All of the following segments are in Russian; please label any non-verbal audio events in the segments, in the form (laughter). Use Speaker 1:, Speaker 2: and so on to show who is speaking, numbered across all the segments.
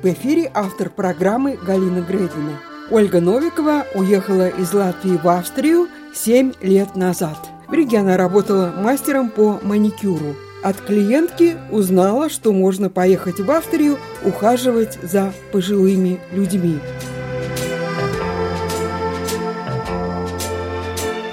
Speaker 1: В эфире автор программы Галина Гредина. Ольга Новикова уехала из Латвии в Австрию 7 лет назад. В Риге она работала мастером по маникюру. От клиентки узнала, что можно поехать в Австрию ухаживать за пожилыми людьми.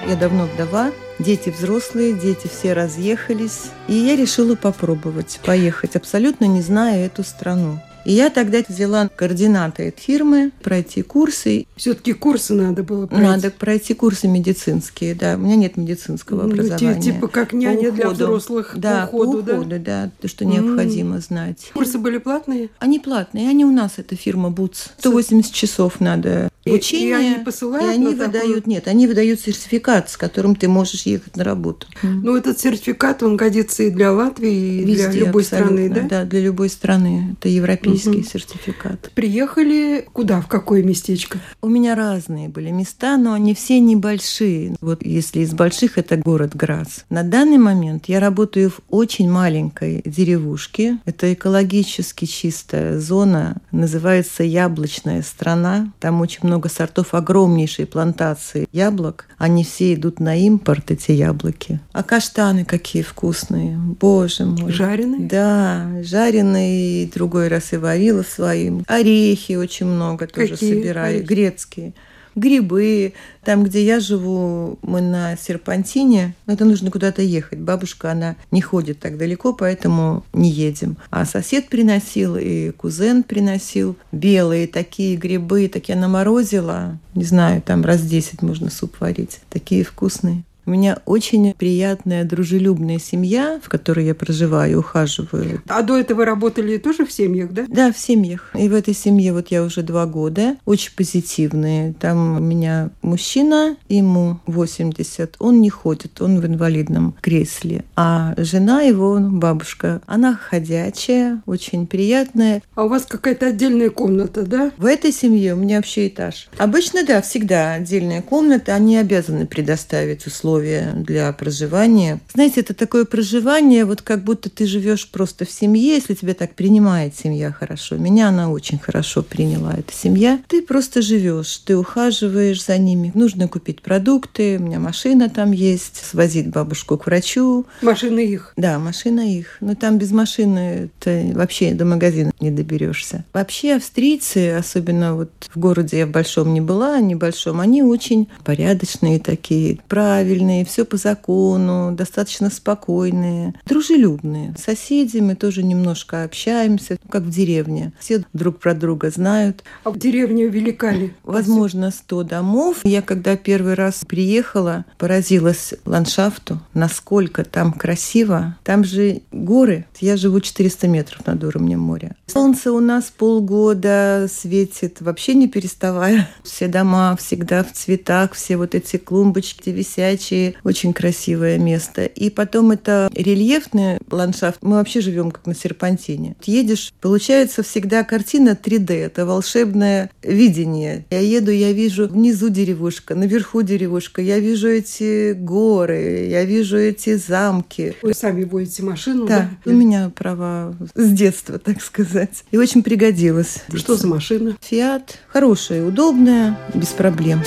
Speaker 2: Я давно вдова, дети взрослые, дети все разъехались. И я решила попробовать поехать, абсолютно не зная эту страну. И я тогда взяла координаты этой фирмы, пройти курсы.
Speaker 1: Все-таки курсы надо было пройти.
Speaker 2: Надо пройти курсы медицинские, да. У меня нет медицинского ну, образования.
Speaker 1: Типа как няня для взрослых
Speaker 2: да,
Speaker 1: по уходу,
Speaker 2: по уходу, да? да, то, что необходимо mm. знать.
Speaker 1: Курсы были платные?
Speaker 2: Они платные, они у нас, это фирма БУЦ. 180 часов надо
Speaker 1: учение. И, они посылают?
Speaker 2: И они выдают, такую... нет, они выдают сертификат, с которым ты можешь ехать на работу.
Speaker 1: Ну, этот сертификат, он годится и для Латвии, и Везде, для любой страны, да?
Speaker 2: Да, для любой страны. Это европейский угу. сертификат.
Speaker 1: Приехали куда, в какое местечко?
Speaker 2: У меня разные были места, но они все небольшие. Вот если из больших, это город Грац. На данный момент я работаю в очень маленькой деревушке. Это экологически чистая зона, называется Яблочная страна. Там очень много много сортов огромнейшей плантации яблок. Они все идут на импорт, эти яблоки. А каштаны какие вкусные. Боже мой.
Speaker 1: Жареные?
Speaker 2: Да, жареные. Другой раз и варила своим. Орехи очень много тоже
Speaker 1: Какие
Speaker 2: собираю.
Speaker 1: Орехи?
Speaker 2: Грецкие грибы. Там, где я живу, мы на серпантине. Но это нужно куда-то ехать. Бабушка, она не ходит так далеко, поэтому не едем. А сосед приносил, и кузен приносил белые такие грибы. Так я наморозила. Не знаю, там раз 10 можно суп варить. Такие вкусные. У меня очень приятная, дружелюбная семья, в которой я проживаю, ухаживаю.
Speaker 1: А до этого работали тоже в семьях, да?
Speaker 2: Да, в семьях. И в этой семье вот я уже два года. Очень позитивные. Там у меня мужчина, ему 80. Он не ходит, он в инвалидном кресле. А жена его, бабушка, она ходячая, очень приятная.
Speaker 1: А у вас какая-то отдельная комната, да?
Speaker 2: В этой семье у меня вообще этаж. Обычно, да, всегда отдельная комната. Они обязаны предоставить условия условия для проживания. Знаете, это такое проживание, вот как будто ты живешь просто в семье, если тебя так принимает семья хорошо. Меня она очень хорошо приняла, эта семья. Ты просто живешь, ты ухаживаешь за ними. Нужно купить продукты, у меня машина там есть, свозить бабушку к врачу.
Speaker 1: Машина их?
Speaker 2: Да, машина их. Но там без машины ты вообще до магазина не доберешься. Вообще австрийцы, особенно вот в городе я в большом не была, небольшом, они очень порядочные такие, правильные, правильные, все по закону, достаточно спокойные, дружелюбные. С соседями тоже немножко общаемся, как в деревне. Все друг про друга знают.
Speaker 1: А в деревне велика ли?
Speaker 2: Возможно, 100 домов. Я когда первый раз приехала, поразилась ландшафту, насколько там красиво. Там же горы. Я живу 400 метров над уровнем моря. Солнце у нас полгода светит, вообще не переставая. Все дома всегда в цветах, все вот эти клумбочки висячие, вообще очень красивое место. И потом это рельефный ландшафт. Мы вообще живем как на серпантине. Едешь, получается всегда картина 3D. Это волшебное видение. Я еду, я вижу внизу деревушка, наверху деревушка. Я вижу эти горы, я вижу эти замки.
Speaker 1: Вы сами водите машину,
Speaker 2: да? Да, у меня права с детства, так сказать. И очень пригодилось.
Speaker 1: Что за машина?
Speaker 2: Фиат. Хорошая, удобная, без проблем.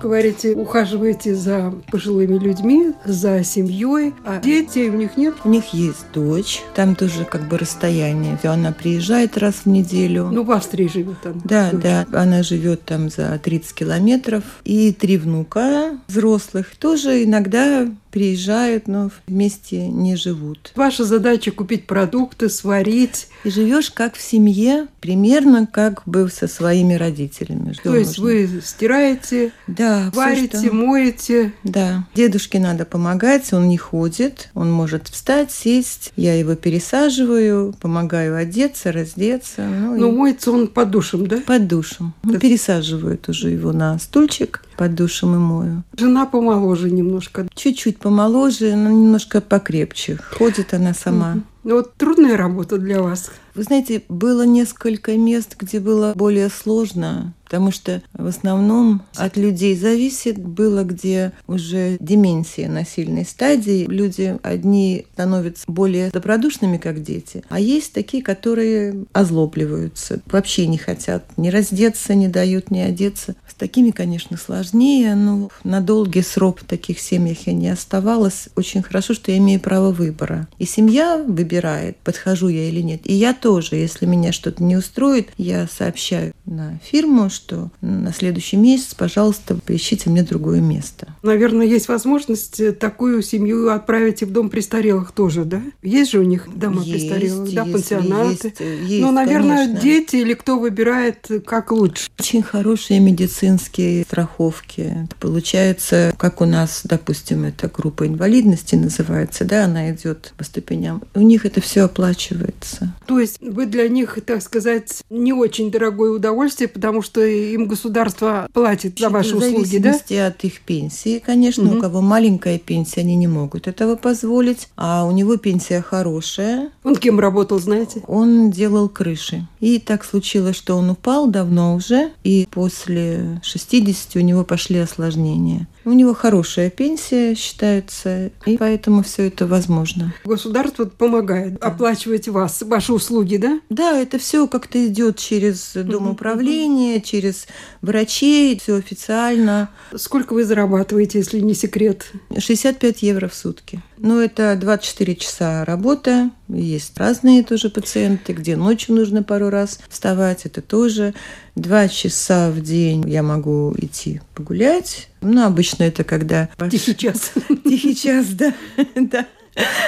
Speaker 1: Говорите, ухаживаете за пожилыми людьми, за семьей, а детей у них нет?
Speaker 2: У них есть дочь, там тоже как бы расстояние. Она приезжает раз в неделю.
Speaker 1: Ну, в Австрии живет там.
Speaker 2: Да, дочь. да, она живет там за 30 километров. И три внука взрослых тоже иногда приезжают, но вместе не живут.
Speaker 1: Ваша задача купить продукты, сварить.
Speaker 2: И живешь как в семье, примерно как бы со своими родителями.
Speaker 1: То есть вы стираете?
Speaker 2: Да,
Speaker 1: Варите,
Speaker 2: что-
Speaker 1: моете.
Speaker 2: Да, дедушке надо помогать, он не ходит, он может встать, сесть, я его пересаживаю, помогаю одеться, раздеться, ну,
Speaker 1: Но
Speaker 2: и
Speaker 1: моется он под душем, да?
Speaker 2: под душем.
Speaker 1: Это-
Speaker 2: пересаживаю тоже его на стульчик под душем и мою.
Speaker 1: Жена помоложе немножко.
Speaker 2: Чуть-чуть помоложе, но немножко покрепче. Ходит она сама.
Speaker 1: Ну вот трудная работа для вас.
Speaker 2: Вы знаете, было несколько мест, где было более сложно, потому что в основном от людей зависит. Было, где уже деменция на сильной стадии. Люди одни становятся более добродушными, как дети, а есть такие, которые озлобливаются, вообще не хотят ни раздеться, не дают ни одеться. С такими, конечно, сложнее, но на долгий срок в таких семьях я не оставалась. Очень хорошо, что я имею право выбора. И семья выбирает, подхожу я или нет. И я тоже, если меня что-то не устроит, я сообщаю на фирму, что на следующий месяц, пожалуйста, поищите мне другое место.
Speaker 1: Наверное, есть возможность э, такую семью отправить и в дом престарелых тоже, да? Есть же у них дома
Speaker 2: Есть,
Speaker 1: престарелых, да,
Speaker 2: если
Speaker 1: пансионаты.
Speaker 2: есть, есть,
Speaker 1: ну, наверное,
Speaker 2: конечно.
Speaker 1: дети или кто выбирает, э, как лучше.
Speaker 2: Очень хорошие медицинские страховки. Получается, как у нас, допустим, это группа инвалидности называется, да, она идет по ступеням. У них это все оплачивается.
Speaker 1: То есть вы для них, так сказать, не очень дорогое удовольствие, потому что им государство платит за ваши
Speaker 2: в
Speaker 1: услуги, да?
Speaker 2: зависимости от их пенсии, конечно,
Speaker 1: Мгм.
Speaker 2: у кого маленькая пенсия, они не могут этого позволить, а у него пенсия хорошая,
Speaker 1: Он кем работал, знаете?
Speaker 2: он делал крыши. И так случилось, что он упал давно уже, и после 60 у него пошли осложнения. У него хорошая пенсия считается, и поэтому все это возможно.
Speaker 1: Государство помогает оплачивать вас, ваши услуги, да?
Speaker 2: Да, это все как-то идет через дом управления, через врачей, все официально.
Speaker 1: Сколько вы зарабатываете, если не секрет?
Speaker 2: 65 евро в сутки. Ну, это 24 часа работа. Есть разные тоже пациенты, где ночью нужно пару раз вставать. Это тоже два часа в день я могу идти погулять. Ну, обычно это когда... (laughs)
Speaker 1: Тихий час.
Speaker 2: Тихий час, да. (laughs) да.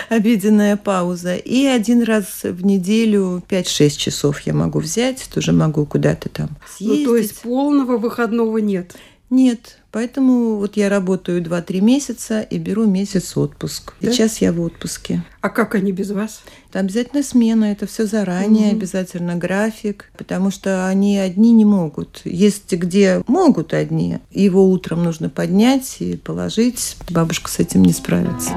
Speaker 2: Обеденная пауза. И один раз в неделю 5-6 часов я могу взять. Тоже могу куда-то там
Speaker 1: Ну,
Speaker 2: съездить.
Speaker 1: то есть полного выходного нет.
Speaker 2: Нет, поэтому вот я работаю 2-3 месяца и беру месяц отпуск.
Speaker 1: Да?
Speaker 2: Сейчас я в отпуске.
Speaker 1: А как они без вас?
Speaker 2: Это обязательно смена, это все заранее,
Speaker 1: Мгм.
Speaker 2: обязательно график, потому что они одни не могут. Есть где могут одни, его утром нужно поднять и положить. Бабушка с этим не справится.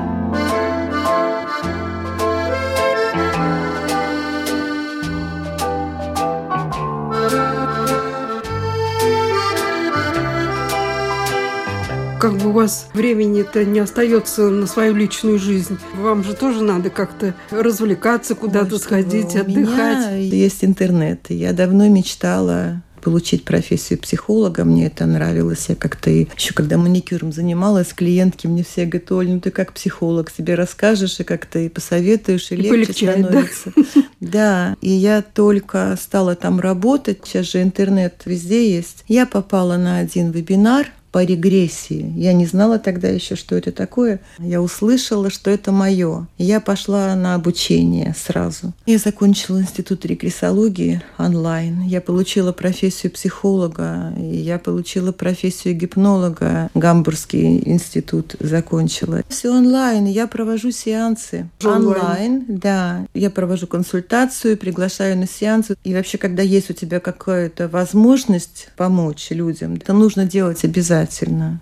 Speaker 1: Вас времени-то не остается на свою личную жизнь. Вам же тоже надо как-то развлекаться, куда-то
Speaker 2: Ой,
Speaker 1: сходить,
Speaker 2: у меня
Speaker 1: отдыхать.
Speaker 2: есть интернет. Я давно мечтала получить профессию психолога, мне это нравилось. Я как-то еще когда маникюром занималась, клиентки мне все говорят, Оль, ну ты как психолог себе расскажешь и как-то и посоветуешь, и,
Speaker 1: И
Speaker 2: легче
Speaker 1: полегчает, да?
Speaker 2: становится. Да, и я только стала там работать, сейчас же интернет везде есть. Я попала на один вебинар по регрессии. Я не знала тогда еще, что это такое. Я услышала, что это мое. Я пошла на обучение сразу. Я закончила институт регрессологии онлайн. Я получила профессию психолога. Я получила профессию гипнолога. Гамбургский институт закончила. Все онлайн. Я провожу сеансы.
Speaker 1: Онлайн.
Speaker 2: Онлайн, да. Я провожу консультацию, приглашаю на сеансы. И вообще, когда есть у тебя какая-то возможность помочь людям, это нужно делать обязательно.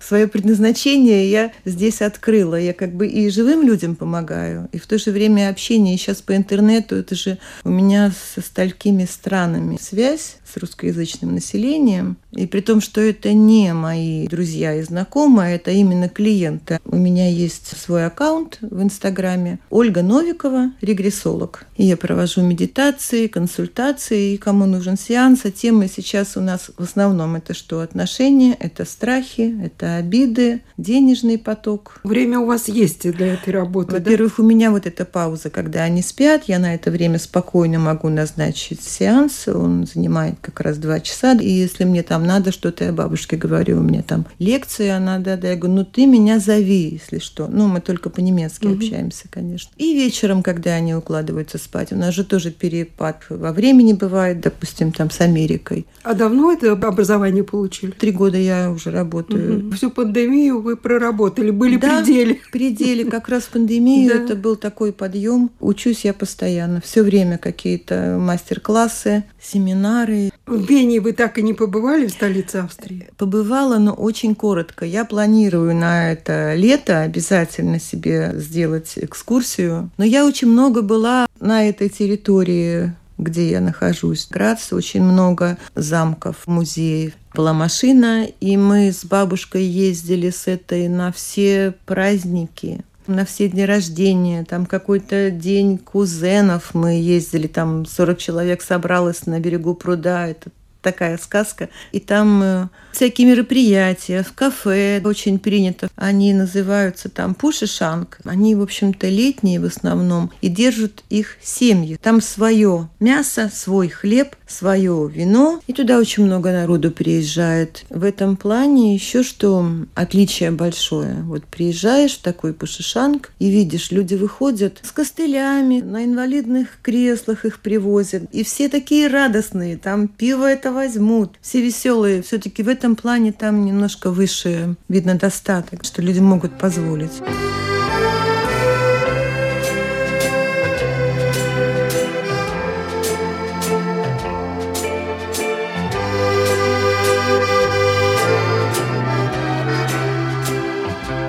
Speaker 2: Свое предназначение я здесь открыла. Я как бы и живым людям помогаю, и в то же время общение сейчас по интернету, это же у меня со столькими странами связь с русскоязычным населением. И при том, что это не мои друзья и знакомые, это именно клиенты. У меня есть свой аккаунт в Инстаграме. Ольга Новикова, регрессолог. И я провожу медитации, консультации, и кому нужен сеанс. А темы сейчас у нас в основном это что? Отношения, это страхи, это обиды, денежный поток.
Speaker 1: Время у вас есть для этой работы, да?
Speaker 2: Во-первых, у меня вот эта пауза, когда они спят, я на это время спокойно могу назначить сеанс, он занимает как раз два часа. И если мне там надо что-то, я бабушке говорю, у меня там лекция, она, да, да, я говорю, ну ты меня зови, если что. Ну, мы только по-немецки угу. общаемся, конечно. И вечером, когда они укладываются спать, у нас же тоже перепад во времени бывает, допустим, там с Америкой.
Speaker 1: А давно это образование получили?
Speaker 2: Три года я уже работаю.
Speaker 1: Угу. Всю пандемию вы проработали, были
Speaker 2: да,
Speaker 1: пределе. (laughs)
Speaker 2: пределе. Как раз пандемию да. это был такой подъем. Учусь я постоянно, все время какие-то мастер-классы, семинары.
Speaker 1: В Вене вы так и не побывали в столице Австрии?
Speaker 2: Побывала, но очень коротко. Я планирую на это лето обязательно себе сделать экскурсию. Но я очень много была на этой территории где я нахожусь. В Граце очень много замков, музеев. Была машина, и мы с бабушкой ездили с этой на все праздники на все дни рождения, там какой-то день кузенов. Мы ездили, там 40 человек собралось на берегу пруда, это такая сказка. И там э, всякие мероприятия, в кафе очень принято. Они называются там пушишанг. Они, в общем-то, летние в основном. И держат их семьи. Там свое мясо, свой хлеб, свое вино. И туда очень много народу приезжает. В этом плане еще что отличие большое. Вот приезжаешь в такой пушишанг и видишь, люди выходят с костылями, на инвалидных креслах их привозят. И все такие радостные. Там пиво это возьмут. Все веселые. Все-таки в этом плане там немножко выше видно достаток, что люди могут позволить.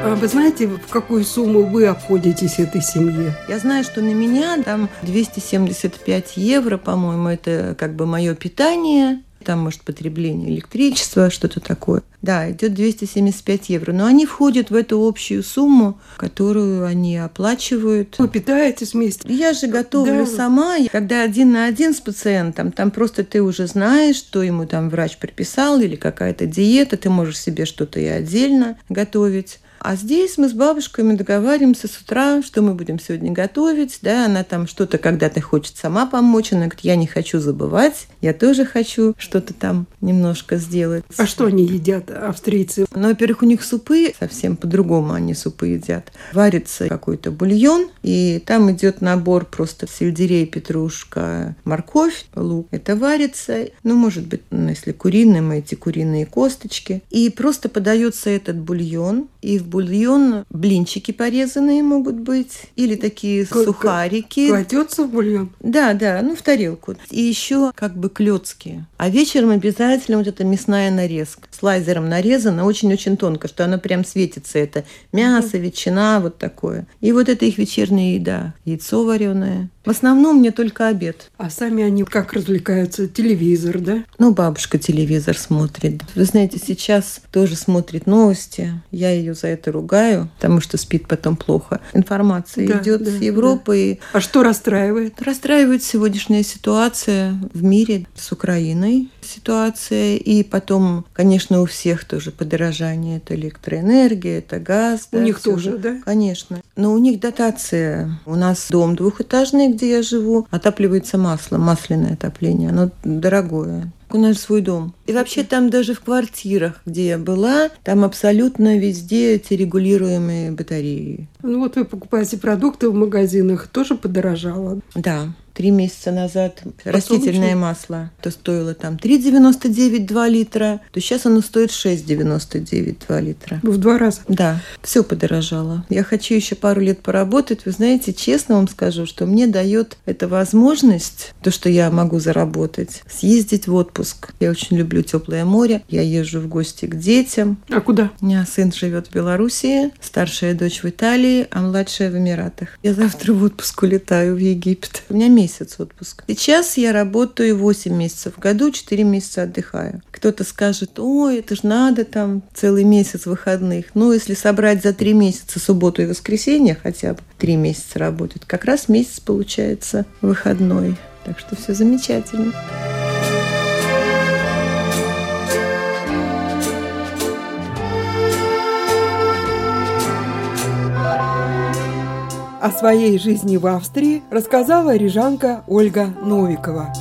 Speaker 1: А вы знаете, в какую сумму вы обходитесь этой семье?
Speaker 2: Я знаю, что на меня там 275 евро, по-моему, это как бы мое питание там, может, потребление электричества, что-то такое. Да, идет 275 евро. Но они входят в эту общую сумму, которую они оплачивают.
Speaker 1: Вы питаетесь вместе?
Speaker 2: Я же готовлю да. сама. Когда один на один с пациентом, там просто ты уже знаешь, что ему там врач прописал или какая-то диета, ты можешь себе что-то и отдельно готовить. А здесь мы с бабушками договариваемся с утра, что мы будем сегодня готовить. Да, она там что-то когда-то хочет сама помочь. Она говорит, я не хочу забывать, я тоже хочу что-то там немножко сделать.
Speaker 1: А что они едят, австрийцы?
Speaker 2: Ну, во-первых, у них супы совсем по-другому они супы едят. Варится какой-то бульон, и там идет набор просто сельдерей, петрушка, морковь, лук. Это варится, ну, может быть, ну, если куриные, мы эти куриные косточки. И просто подается этот бульон, и в бульон блинчики порезанные могут быть, или такие как, сухарики.
Speaker 1: Кладется в бульон?
Speaker 2: Да, да, ну в тарелку. И еще как бы клетки. А вечером обязательно вот эта мясная нарезка. Слайзером нарезана очень-очень тонко, что она прям светится. Это мясо, ветчина, вот такое. И вот это их вечерняя еда. Яйцо вареное, в основном мне только обед.
Speaker 1: А сами они как развлекаются? Телевизор, да?
Speaker 2: Ну, бабушка телевизор смотрит. Вы знаете, сейчас тоже смотрит новости. Я ее за это ругаю, потому что спит потом плохо. Информация да, идет да, с Европы.
Speaker 1: Да. А что расстраивает?
Speaker 2: Расстраивает сегодняшняя ситуация в мире с Украиной ситуация. И потом, конечно, у всех тоже подорожание. Это электроэнергия, это газ.
Speaker 1: У да, них тоже, же. да?
Speaker 2: Конечно. Но у них дотация. У нас дом двухэтажный, где я живу, отапливается маслом, масляное отопление. Оно дорогое. У нас свой дом. И вообще там даже в квартирах, где я была, там абсолютно везде эти регулируемые батареи.
Speaker 1: Ну вот вы покупаете продукты в магазинах, тоже подорожало?
Speaker 2: Да три месяца назад растительное масло, то стоило там 3,99 2 литра, то сейчас оно стоит 6,99 2 литра.
Speaker 1: В два раза?
Speaker 2: Да, все подорожало. Я хочу еще пару лет поработать. Вы знаете, честно вам скажу, что мне дает эта возможность, то, что я могу заработать, съездить в отпуск. Я очень люблю теплое море. Я езжу в гости к детям.
Speaker 1: А куда?
Speaker 2: У меня сын живет в Белоруссии, старшая дочь в Италии, а младшая в Эмиратах. Я завтра в отпуск улетаю в Египет. У меня месяц месяц отпуск. Сейчас я работаю 8 месяцев в году, 4 месяца отдыхаю. Кто-то скажет, ой, это же надо там целый месяц выходных. Ну, если собрать за 3 месяца субботу и воскресенье хотя бы, 3 месяца работать, как раз месяц получается выходной. Так что все замечательно.
Speaker 1: О своей жизни в Австрии рассказала рижанка Ольга Новикова.